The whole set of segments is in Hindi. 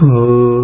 Oh.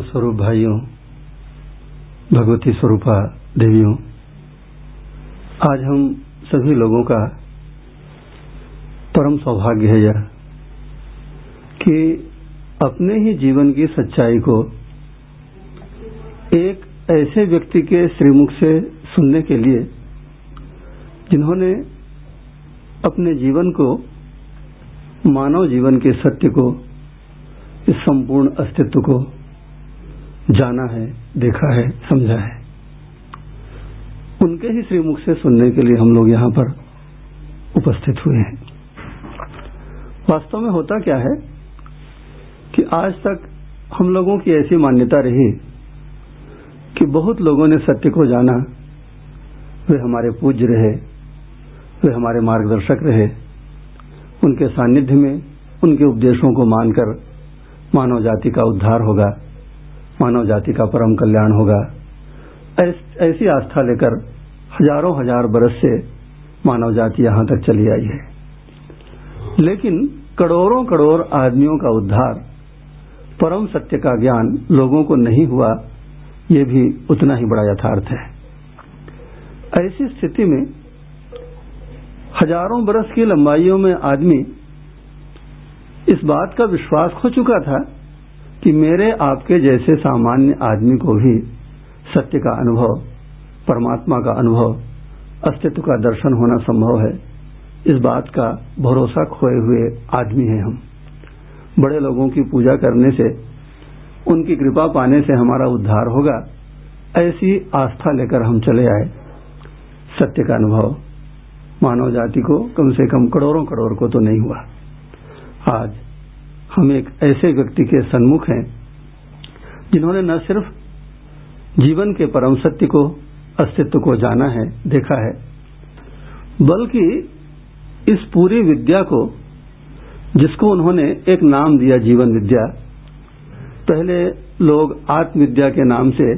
स्वरूप भाइयों, भगवती स्वरूपा देवियों, आज हम सभी लोगों का परम सौभाग्य है यह कि अपने ही जीवन की सच्चाई को एक ऐसे व्यक्ति के श्रीमुख से सुनने के लिए जिन्होंने अपने जीवन को, मानव जीवन के सत्य को, इस संपूर्ण अस्तित्व को जाना है, देखा है, समझा है। उनके ही श्रीमुख से सुनने के लिए हम लोग यहाँ पर उपस्थित हुए हैं। वास्तव में होता क्या है कि आज तक हम लोगों की ऐसी मान्यता रही कि बहुत लोगों ने सत्य को जाना। वे हमारे पूज्य रहे, वे हमारे मार्गदर्शक रहे। उनके सानिध्य में, उनके उपदेशों को मानकर मानव जाति का उद्धार होगा। मानव जाति का परम कल्याण होगा। ऐसी आस्था लेकर हज़ारों हज़ार बरस से मानव जाति यहाँ तक चली आई है। लेकिन करोड़ों करोड़ आदमियों का उद्धार, परम सत्य का ज्ञान लोगों को नहीं हुआ, ये भी उतना ही बड़ा यथार्थ है। ऐसी स्थिति में हज़ारों बरस की लंबाइयों में आदमी इस बात का विश्वास खो चुका था कि मेरे आपके जैसे सामान्य आदमी को भी सत्य का अनुभव, परमात्मा का अनुभव, अस्तित्व का दर्शन होना संभव है। इस बात का भरोसा खोए हुए आदमी हैं हम। बड़े लोगों की पूजा करने से, उनकी कृपा पाने से हमारा उद्धार होगा, ऐसी आस्था लेकर हम चले आए। सत्य का अनुभव मानव जाति को कम से कम करोड़ों करोड़ को तो नहीं हुआ। आज हम एक ऐसे व्यक्ति के सन्मुख हैं, जिन्होंने न सिर्फ़ जीवन के परम सत्य को, अस्तित्व को जाना है, देखा है, बल्कि इस पूरी विद्या को, जिसको उन्होंने एक नाम दिया जीवन विद्या, पहले लोग आत्मविद्या के नाम से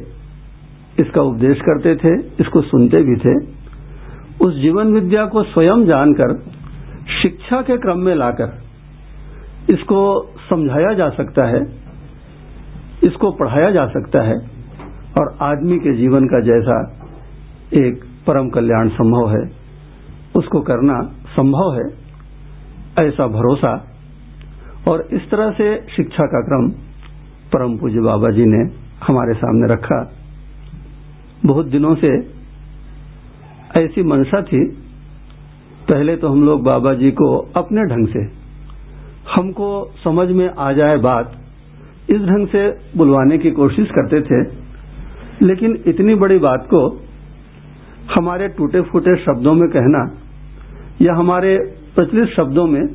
इसका उपदेश करते थे, इसको सुनते भी थे, उस जीवन विद्या को स्वयं जानकर, शिक्षा के क्रम में लाकर इसको समझाया जा सकता है, इसको पढ़ाया जा सकता है, और आदमी के जीवन का जैसा एक परम कल्याण संभव है, उसको करना संभव है, ऐसा भरोसा। और इस तरह से शिक्षा का क्रम परम पूज्य बाबा जी ने हमारे सामने रखा। बहुत दिनों से ऐसी मंशा थी, पहले तो हम लोग बाबा जी को अपने ढंग से हमको समझ में आ जाए बात, इस ढंग से बुलवाने की कोशिश करते थे, लेकिन इतनी बड़ी बात को हमारे टूटे फूटे शब्दों में कहना या हमारे प्रचलित शब्दों में,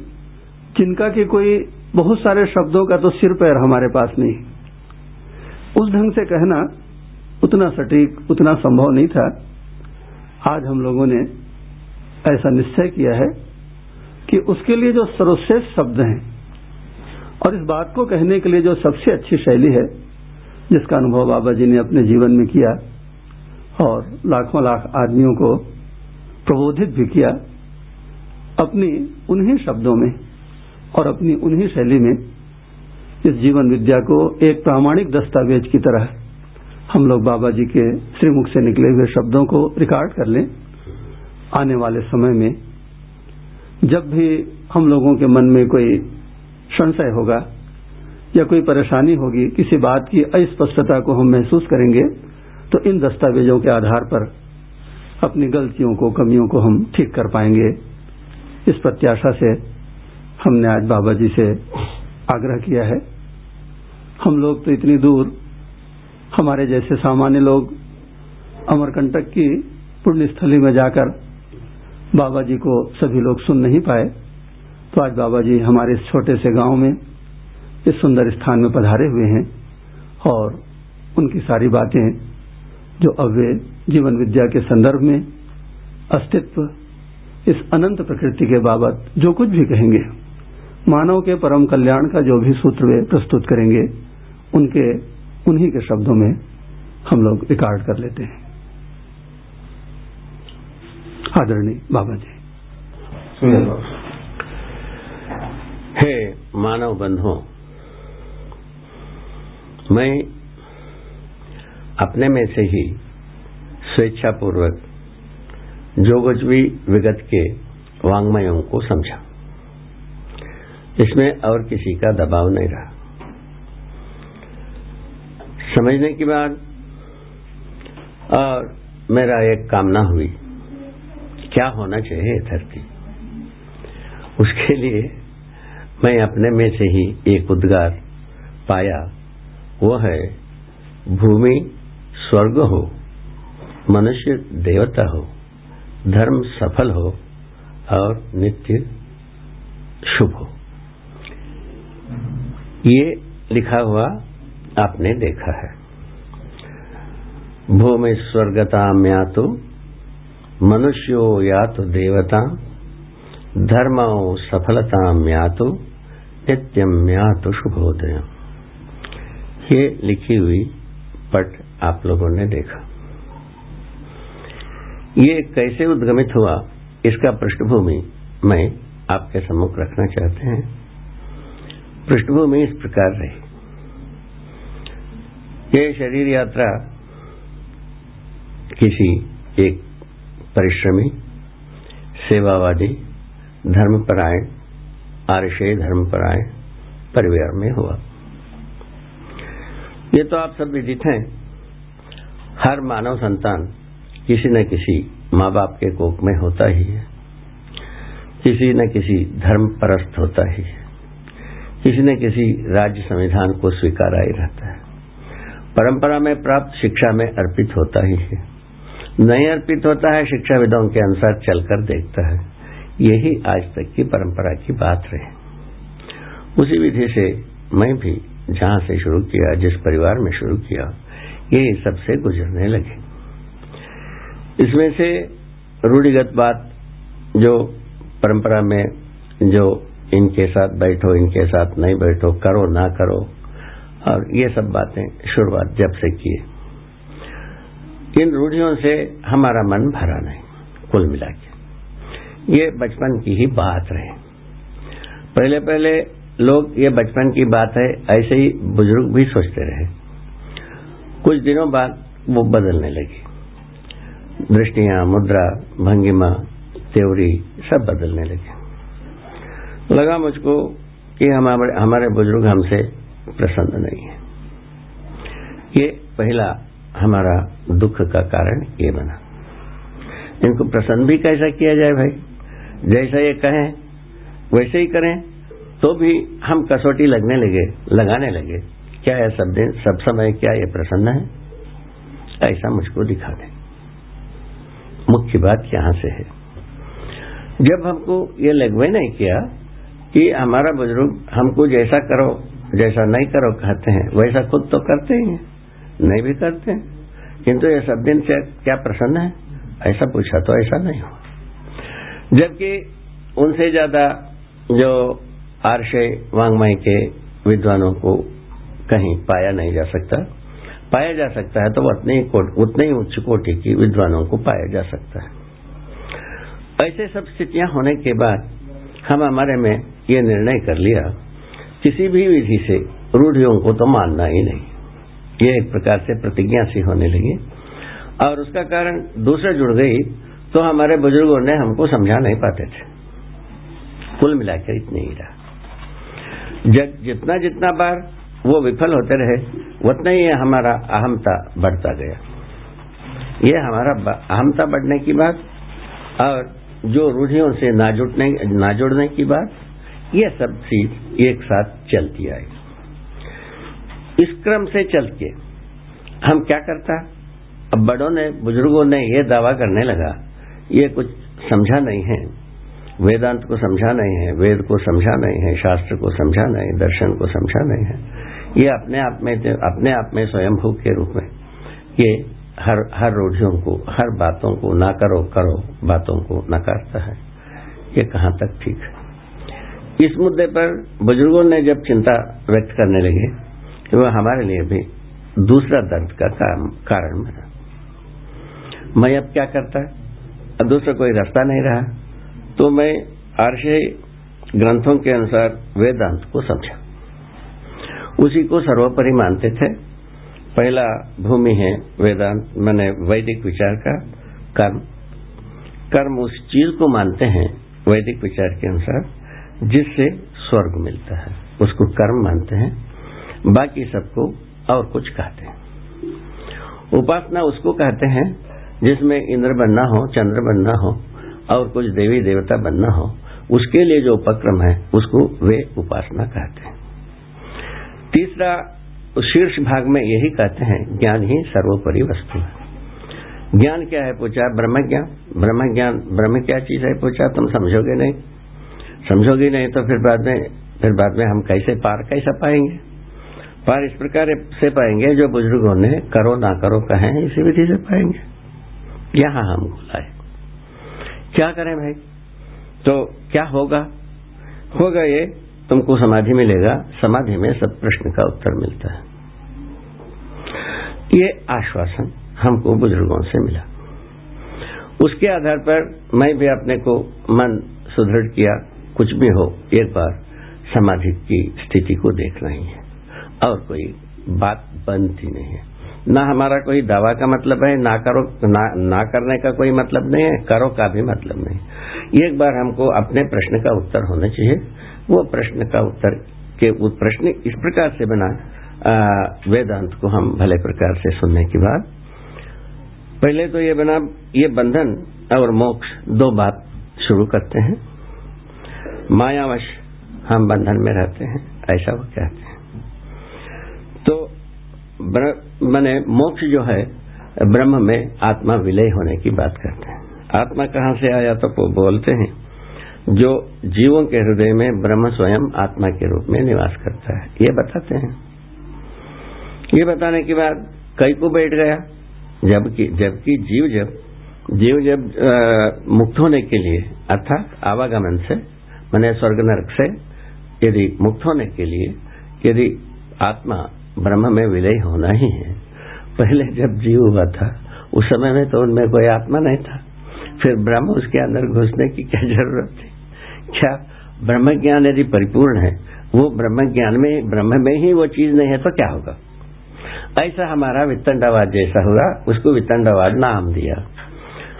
जिनका कि कोई बहुत सारे शब्दों का तो सिर पैर हमारे पास नहीं। उस ढंग से कहना उतना सटीक, उतना संभव नहीं था। आज हम लोगों ने ऐसा निश्चय किया है कि उसके लिए जो सर्वश्रेष्ठ शब्द हैं, और इस बात को कहने के लिए जो सबसे अच्छी शैली है, जिसका अनुभव बाबा जी ने अपने जीवन में किया, और लाखों लाख आदमियों को प्रबोधित भी किया, अपनी उन्हीं शब्दों में और अपनी उन्हीं शैली में, इस जीवन विद्या को एक प्रामाणिक दस्तावेज़ की तरह हम लोग बाबा जी के श्रीमुख से निकले हुए शब्दों को रिकॉर्ड कर लें। आने वाले समय में जब भी हम लोगों के मन में कोई संशय होगा या कोई परेशानी होगी, किसी बात की अस्पष्टता को हम महसूस करेंगे तो इन दस्तावेजों के आधार पर अपनी गलतियों को, कमियों को हम ठीक कर पाएँगे। इस प्रत्याशा से हमने आज बाबा जी से आग्रह किया है। हम लोग तो इतनी दूर, हमारे जैसे सामान्य लोग अमरकंटक की पुण्य स्थली में जाकर बाबा जी को सभी लोग सुन नहीं पाए तो आज बाबा जी हमारे इस छोटे से गाँव में इस सुंदर स्थान में पधारे हुए हैं और उनकी सारी बातें जो अव्य जीवन विद्या के संदर्भ में अस्तित्व, इस अनंत प्रकृति के बाबत जो कुछ भी कहेंगे, मानव के परम कल्याण का जो भी सूत्र वे प्रस्तुत करेंगे, उनके, उन्हीं के शब्दों में हम लोग रिकॉर्ड कर लेते हैं। आदरणीय बाबा जी। हे मानव बंधुओं, मैं अपने में से ही स्वेच्छापूर्वक जो कुछ भी विगत के वांग्मयों को समझा। इसमें और किसी का दबाव नहीं रहा। समझने के बाद और मेरा एक कामना हुई। क्या होना चाहिए धरती उसके लिए मैं अपने में से ही एक उद्गार पाया। वो है, भूमि स्वर्ग हो, मनुष्य देवता हो, धर्म सफल हो और नित्य शुभ हो। ये लिखा हुआ आपने देखा है। भूमि स्वर्गता म्यातु मनुष्यो यातु देवता, धर्मो सफलता म्यातु नित्यम म्यातु शुभोदय। ये लिखी हुई पट आप लोगों ने देखा। ये कैसे उद्गमित हुआ, इसका पृष्ठभूमि मैं आपके सम्मुख रखना चाहते हैं। पृष्ठभूमि इस प्रकार रही। ये शरीर यात्रा किसी एक परिश्रमी, सेवावादी, धर्मपरायण आरशय धर्मपरायण परिवार में हुआ। ये तो आप सब विदित हैं। हर मानव संतान किसी न किसी माँ बाप के कोख में होता ही है। किसी न किसी धर्म परस्त होता ही है। किसी न किसी राज्य संविधान को स्वीकारा ही रहता है। परंपरा में प्राप्त शिक्षा में अर्पित होता ही है। नहीं अर्पित होता है, शिक्षाविदों के अनुसार चलकर देखता है। यही आज तक की परंपरा की बात रही। उसी विधि से मैं भी जहाँ से शुरू किया, जिस परिवार में शुरू किया ये सबसे गुजरने लगे। इसमें से रूढ़िगत बात जो परंपरा में जो इनके साथ बैठो, इनके साथ नहीं बैठो, करो ना करो, और ये सब बातें शुरुआत जब से किए इन रूढ़ियों से हमारा मन भरा नहीं, कुल मिला के। ये बचपन की ही बात रहे। पहले पहले लोग ये बचपन की बात है ऐसे ही बुज़ुर्ग भी सोचते रहे। कुछ दिनों बाद वो बदलने लगी। दृष्टियाँ, मुद्रा, भंगिमा, त्योरी सब बदलने लगे। लगा मुझको कि हमारे हमारे बुज़ुर्ग हमसे प्रसन्न नहीं है। ये पहला हमारा दुख का कारण ये बना। इनको प्रसन्न भी कैसा किया जाए भाई? जैसा ये कहें, वैसे ही करें तो भी हम कसौटी लगने लगे, लगाने लगे। क्या है सब दिन, सब समय क्या ये प्रसन्न है? ऐसा मुझको दिखा दें। मुख्य बात यहाँ से है। जब हमको ये लगवे नहीं किया कि हमारा बुज़ुर्ग हमको जैसा करो, जैसा नहीं करो, कहते हैं, वैसा खुद तो करते ही हैं, नहीं भी करते हैं। किंतु ये सब दिन से क्या प्रसन्न है? ऐसा पूछा तो ऐसा नहीं हुआ। जबकि उनसे ज़्यादा जो आरशे वांगमय के विद्वानों को कहीं पाया नहीं जा सकता। पाया जा सकता है तो उतने ही उतने ही उच्च कोटि की विद्वानों को पाया जा सकता है। ऐसे सब स्थितियाँ होने के बाद हम हमारे में ये निर्णय कर लिया, किसी भी विधि से रूढ़ियों को तो मानना ही नहीं। ये एक प्रकार से प्रतिज्ञा सी होने लगी। और उसका कारण दूसरे जुड़ गई तो हमारे बुज़ुर्गों ने हमको समझा नहीं पाते थे। कुल मिलाकर इतने ही रहा। जब जितना जितना बार वो विफल होते रहे, उतना ही हमारा अहमता बढ़ता गया। ये हमारा अहमता बढ़ने की बात और जो रूढ़ियों से ना जुड़ने ना जुड़ने की बात, ये सब चीज़ एक साथ चलती आई। इस क्रम से चल के हम क्या करता? अब बड़ों ने, बुज़ुर्गों ने ये दावा करने लगा, ये कुछ समझा नहीं है। वेदांत को समझा नहीं है, वेद को समझा नहीं है, शास्त्र को समझा नहीं, दर्शन को समझा नहीं है। ये अपने आप में, अपने आप में स्वयंभू के रूप में। ये हर हर रूढ़ियों को, हर बातों को ना करो करो, बातों को नकारता है। ये कहाँ तक ठीक है? इस मुद्दे पर बुज़ुर्गों ने जब चिंता व्यक्त करने लगे वह हमारे लिए भी दूसरा दर्द का कारण बना। मैं अब क्या करता? अब दूसरा कोई रास्ता नहीं रहा। तो मैं आर्षय ग्रंथों के अनुसार वेदांत को समझा। उसी को सर्वोपरि मानते थे। पहला भूमि है वेदांत, मैंने वैदिक विचार का कर्म। कर्म उस चीज़ को मानते हैं वैदिक विचार के अनुसार, जिससे स्वर्ग मिलता है। उसको कर्म मानते हैं। बाकी सबको और कुछ कहते हैं। उपासना उसको कहते हैं, जिसमें इंद्र बनना हो, चंद्र बनना हो, और कुछ देवी देवता बनना हो, उसके लिए जो उपक्रम है, उसको वे उपासना कहते हैं। तीसरा, शीर्ष भाग में यही कहते हैं, ज्ञान ही सर्वोपरि वस्तु है। ज्ञान क्या है पूछा? ब्रह्म ज्ञान। ब्रह्म ज्ञान, ब्रह्म क्या चीज़ है पूछा? तुम समझोगे नहीं। समझोगे नहीं तो फिर बाद में, फिर बाद में हम कैसे पार, कैसा पाएँगे? पार इस प्रकार से पाएँगे जो बुज़ुर्गों ने करो ना करो कहे, इसी विधि से पाएँगे। यहाँ हम बुलाए। क्या करें भाई? तो क्या होगा? होगा ये, तुमको समाधि मिलेगा। समाधि में सब प्रश्न का उत्तर मिलता है। ये आश्वासन हमको बुज़ुर्गों से मिला। उसके आधार पर मैं भी अपने को मन सुदृढ़ किया। कुछ भी हो, एक बार समाधि की स्थिति को देखना ही है। और कोई बात बनती नहीं है। ना हमारा कोई दावा का मतलब है ना करो ना, ना करने का कोई मतलब नहीं है करो का भी मतलब नहीं एक बार हमको अपने प्रश्न का उत्तर होना चाहिए। वो प्रश्न का उत्तर के प्रश्न इस प्रकार से बना वेदांत को हम भले प्रकार से सुनने के बाद। पहले तो ये बना ये बंधन और मोक्ष दो बात शुरू करते हैं। मायावश हम बंधन में रहते हैं ऐसा वो कहते हैं। मैंने मोक्ष जो है ब्रह्म में आत्मा विलय होने की बात करते हैं। आत्मा कहाँ से आया तो वो बोलते हैं जो जीवों के हृदय में ब्रह्म स्वयं आत्मा के रूप में निवास करता है। ये बताते हैं। ये बताने के बाद कई को बैठ गया जबकि जबकि जीव जब जीव जब आ, मुक्त होने के लिए अर्थात आवागमन से मैंने स्वर्ग नरक से यदि मुक्त होने के लिए यदि आत्मा ब्रह्म में विलय होना ही है। पहले जब जीव हुआ था उस समय में तो उनमें कोई आत्मा नहीं था। फिर ब्रह्म उसके अंदर घुसने की क्या ज़रूरत थी? क्या ब्रह्म ज्ञान यदि परिपूर्ण है वो ब्रह्म ज्ञान में ब्रह्म में ही वो चीज़ नहीं है तो क्या होगा? ऐसा हमारा वित्तंडावाद जैसा हुआ उसको वित्तंडावाद नाम दिया।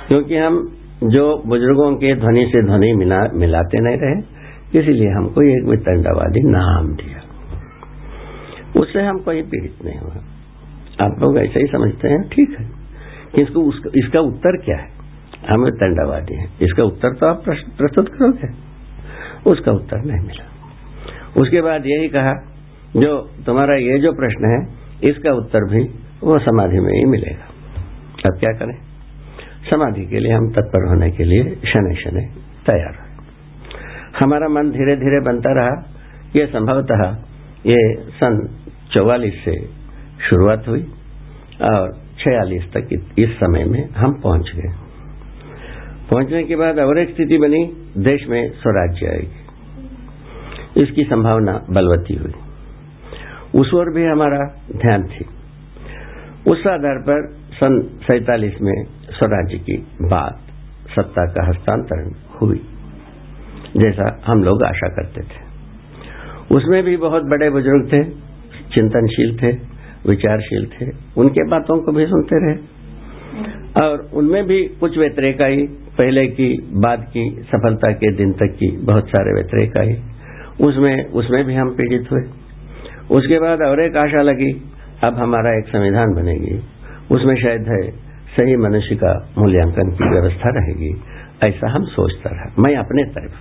क्योंकि हम जो बुज़ुर्गों के ध्वनि से ध्वनि मिला, मिलाते नहीं रहे इसीलिए हमको एक वित्तंडावादी नाम दिया। उससे हम कोई पीड़ित नहीं हुआ। आप लोग ऐसे ही समझते हैं, ठीक है। इसको इसका उत्तर क्या है? हम वित्तंडावादी हैं। इसका उत्तर तो आप प्रस्तुत करोगे। उसका उत्तर नहीं मिला। उसके बाद यही कहा, जो तुम्हारा ये जो प्रश्न है, इसका उत्तर भी वो समाधि में ही मिलेगा। अब क्या करें? समाधि के लिए हम तत्पर होने के लिए शनि शनि तैयार हुए हमारा मन धीरे धीरे बनता रहा। ये संभवतः ये सन चौवालीस से शुरुआत हुई और छियालीस तक इस समय में हम पहुँच गए। पहुँचने के बाद और एक स्थिति बनी, देश में स्वराज्य आएगी। इसकी संभावना बलवती हुई। उस ओर भी हमारा ध्यान थी। उस आधार पर सन सैतालीस में स्वराज्य की बात, सत्ता का हस्तांतरण हुई, जैसा हम लोग आशा करते थे। उसमें भी बहुत बड़े बुज़ुर्ग थे। चिंतनशील थे, विचारशील थे, उनके बातों को भी सुनते रहे। और उनमें भी कुछ व्यतिरेक आई पहले की, बाद की, सफलता के दिन तक की बहुत सारे व्यतिरेक आई उसमें उसमें भी हम पीड़ित हुए। उसके बाद और एक आशा लगी, अब हमारा एक संविधान बनेगी। उसमें शायद है, सही मनुष्य का मूल्यांकन की व्यवस्था रहेगी। ऐसा हम सोचता रहा। मैं अपने तरफ़,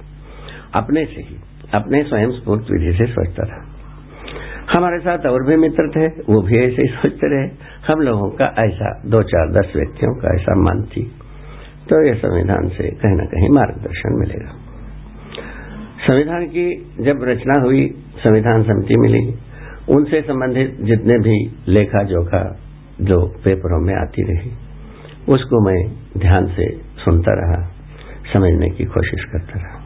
अपने से ही, अपने स्वयं स्फूर्त विधि से सोचता रहा। हमारे साथ और भी मित्र थे, वो भी ऐसे ही सोचते रहे। हम लोगों का ऐसा दो चार दस व्यक्तियों का ऐसा मन थी तो ये संविधान से कहीं ना कहीं मार्गदर्शन मिलेगा। संविधान की जब रचना हुई, संविधान समिति मिली, उनसे संबंधित जितने भी लेखा जोखा जो पेपरों में आती रही, उसको मैं ध्यान से सुनता रहा, समझने की कोशिश करता रहा।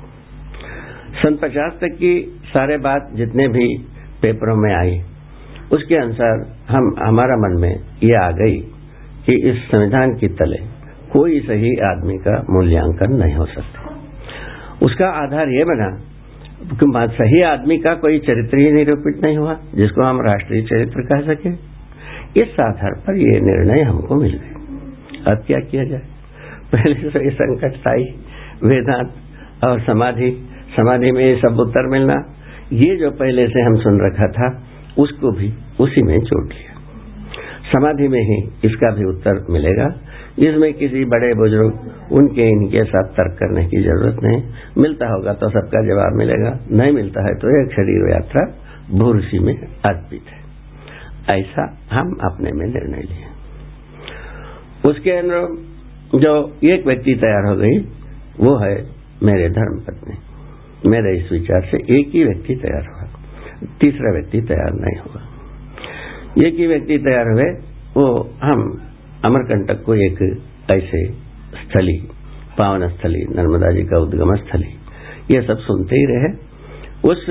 सन पचास तक की सारे बात जितने भी पेपरों में आई। उसके अनुसार हम, हमारा मन में ये आ गई कि इस संविधान की तले कोई सही आदमी का मूल्यांकन नहीं हो सकता। उसका आधार ये बना कि सही आदमी का कोई चरित्र ही निरूपित नहीं हुआ, जिसको हम राष्ट्रीय चरित्र कह सके। इस आधार पर यह निर्णय हमको मिल गए। अब क्या किया जाए? पहले तो ये संकट साई वेदांत और समाधि समाधि में ये सब उत्तर मिलना ये जो पहले से हम सुन रखा था, उसको भी उसी में जोड़ लिया समाधि में ही इसका भी उत्तर मिलेगा। इसमें किसी बड़े बुज़ुर्ग, उनके इनके साथ तर्क करने की ज़रूरत नहीं। मिलता होगा तो सबका जवाब मिलेगा, नहीं मिलता है तो एक शरीर यात्रा भूरसी में अर्पित है। ऐसा हम अपने में निर्णय लिए। उसके अनुरूप जो एक व्यक्ति तैयार हो गई, वो है मेरे धर्म पत्नी मेरे इस विचार से एक ही व्यक्ति तैयार हुआ। तीसरा व्यक्ति तैयार नहीं हुआ। एक ही व्यक्ति तैयार हुए, वो हम अमरकंटक को एक ऐसे स्थली पावन स्थली नर्मदा जी का उद्गम स्थली, ये सब सुनते ही रहे। उस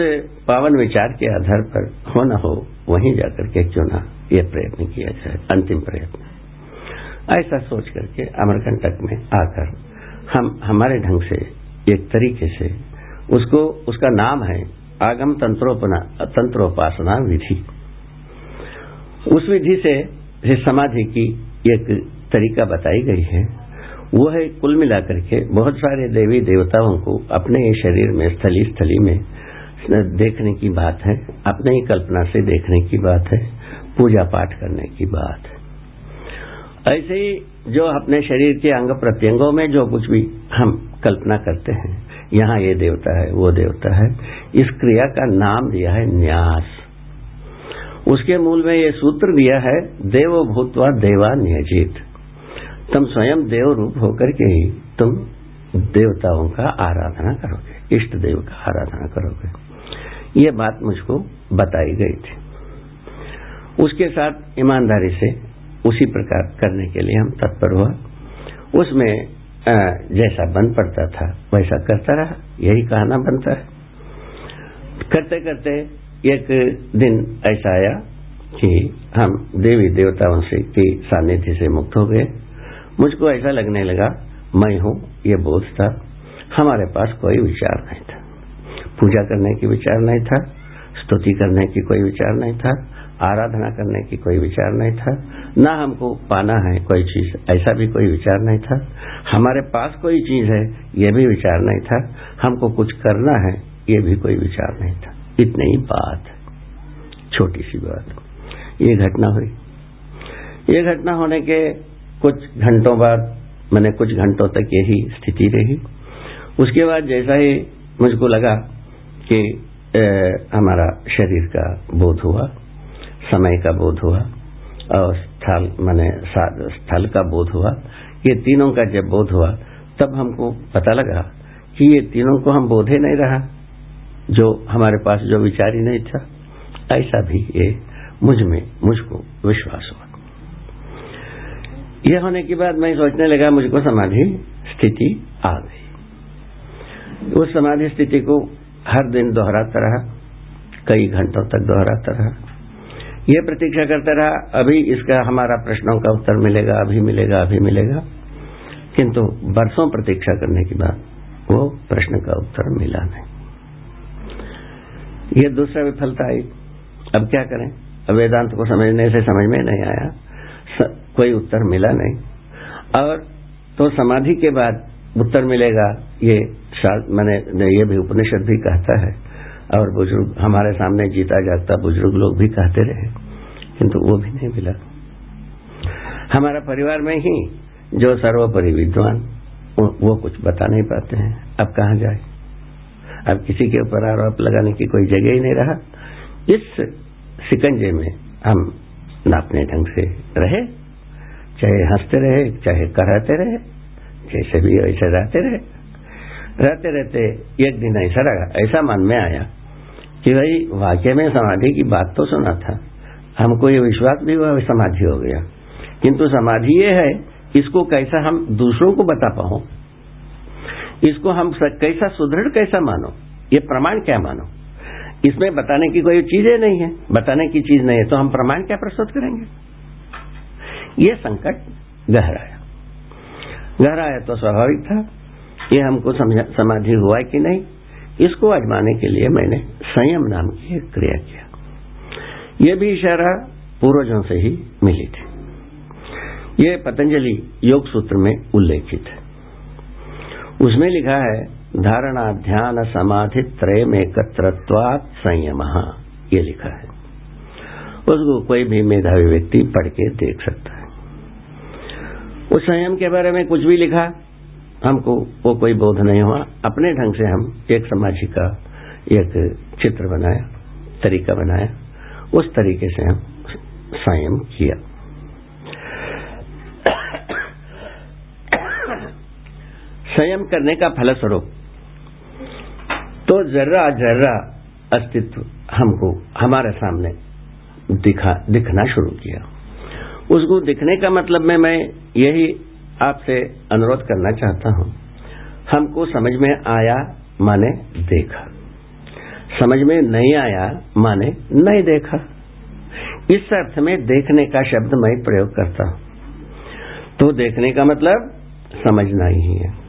पावन विचार के आधार पर हो न हो, वहीं जाकर के क्यों ना ये प्रयत्न किया जाए, अंतिम प्रयत्न। ऐसा सोच करके अमरकंटक में आकर हम हमारे ढंग से एक तरीके से उसको, उसका नाम है आगम तंत्रोपना, तंत्रोपासना विधि। उस विधि से समाधि की एक तरीका बताई गई है। वो है कुल मिलाकर के बहुत सारे देवी देवताओं को अपने ही शरीर में स्थली स्थली में देखने की बात है, अपने ही कल्पना से देखने की बात है पूजा पाठ करने की बात है। ऐसे ही जो अपने शरीर के अंग प्रत्यंगों में जो कुछ भी हम कल्पना करते हैं यहाँ ये देवता है, वो देवता है। इस क्रिया का नाम दिया है न्यास। उसके मूल में ये सूत्र दिया है, देव भूतवा देवा नियजित तुम स्वयं देव रूप होकर के ही तुम देवताओं का आराधना करोगे, इष्ट देव का आराधना करोगे। ये बात मुझको बताई गई थी। उसके साथ ईमानदारी से उसी प्रकार करने के लिए हम तत्पर हुआ। उसमें जैसा बन पड़ता था, वैसा करता रहा। यही कहना बनता है। करते करते एक दिन ऐसा आया कि हम देवी देवताओं से, की सानिध्य से मुक्त हो गए। मुझको ऐसा लगने लगा, मैं हूँ, ये बोध था। हमारे पास कोई विचार नहीं था। पूजा करने की विचार नहीं था, स्तुति करने की कोई विचार नहीं था। आराधना करने की कोई विचार नहीं था न हमको पाना है कोई चीज़ ऐसा भी कोई विचार नहीं था। हमारे पास कोई चीज़ है ये भी विचार नहीं था। हमको कुछ करना है ये भी कोई विचार नहीं था। इतनी ही बात छोटी सी बात। ये घटना हुई। ये घटना होने के कुछ घंटों बाद मैंने कुछ घंटों तक यही स्थिति रही। उसके बाद जैसा ही मुझको लगा कि ए, हमारा शरीर का बोध हुआ। समय का बोध हुआ और स्थल, मैंने स्थल का बोध हुआ। ये तीनों का जब बोध हुआ, तब हमको पता लगा कि ये तीनों को हम बोधे नहीं रहा, जो हमारे पास जो विचार ही नहीं था। ऐसा भी ये मुझमें, मुझको विश्वास हुआ। यह होने के बाद मैं सोचने लगा, मुझको समाधि स्थिति आ गई। उस समाधि स्थिति को हर दिन दोहराता रहा, कई घंटों तक दोहराता रहा। ये प्रतीक्षा करता रहा अभी इसका हमारा प्रश्नों का उत्तर मिलेगा अभी मिलेगा अभी मिलेगा। किंतु बरसों प्रतीक्षा करने के बाद वो प्रश्न का उत्तर मिला नहीं। ये दूसरा विफलता आई। अब क्या करें? अब वेदांत को समझने से समझ में नहीं आया। स, कोई उत्तर मिला नहीं। और तो समाधि के बाद उत्तर मिलेगा ये मैंने ये भी उपनिषद भी कहता है। और बुज़ुर्ग हमारे सामने जीता जागता बुज़ुर्ग लोग भी कहते रहे किंतु वो भी नहीं मिला। हमारा परिवार में ही जो सर्वोपरि विद्वान वो, वो कुछ बता नहीं पाते हैं। अब कहा जाए? अब किसी के ऊपर आरोप लगाने की कोई जगह ही नहीं रहा। इस सिकंजे में हम नापने ढंग से रहे चाहे हँसते रहे चाहे कराते रहे जैसे भी वैसे रहते रहे। रहते रहते एक दिन ऐसा रहा ऐसा मन में आया कि भाई वाक्य में समाधि की बात तो सुना था। हमको ये विश्वास भी हुआ समाधि हो गया। किंतु समाधि ये है, इसको कैसा हम दूसरों को बता पाओ इसको हम कैसा सुदृढ़, कैसा मानो? ये प्रमाण क्या मानो? इसमें बताने की कोई चीज़ें नहीं है। बताने की चीज़ नहीं है तो हम प्रमाण क्या प्रस्तुत करेंगे? ये संकट गहराया। गहराया तो स्वाभाविक था। ये हमको समाधि हुआ कि नहीं? इसको आजमाने के लिए मैंने संयम नाम की एक क्रिया किया। ये भी इशारा पूर्वजों से ही मिली थी। ये पतंजलि योग सूत्र में उल्लेखित है। उसमें लिखा है, धारणा ध्यान समाधि त्रय में एकत्रत्वात संयम। ये लिखा है। उसको कोई भी मेधावी व्यक्ति पढ़ के देख सकता है। उस संयम के बारे में कुछ भी लिखा हमको वो कोई बोध नहीं हुआ। अपने ढंग से हम एक समाधि का एक चित्र बनाया, तरीका बनाया। उस तरीके से हम संयम किया। संयम करने का फलस्वरूप तो जर्रा जर्रा अस्तित्व हमको, हमारे सामने दिखा, दिखना शुरू किया। उसको दिखने का मतलब में मैं यही आपसे अनुरोध करना चाहता हूँ। हमको समझ में आया, माने देखा। समझ में नहीं आया, माने नहीं देखा। इस अर्थ में देखने का शब्द मैं प्रयोग करता हूँ। तो देखने का मतलब समझना ही है।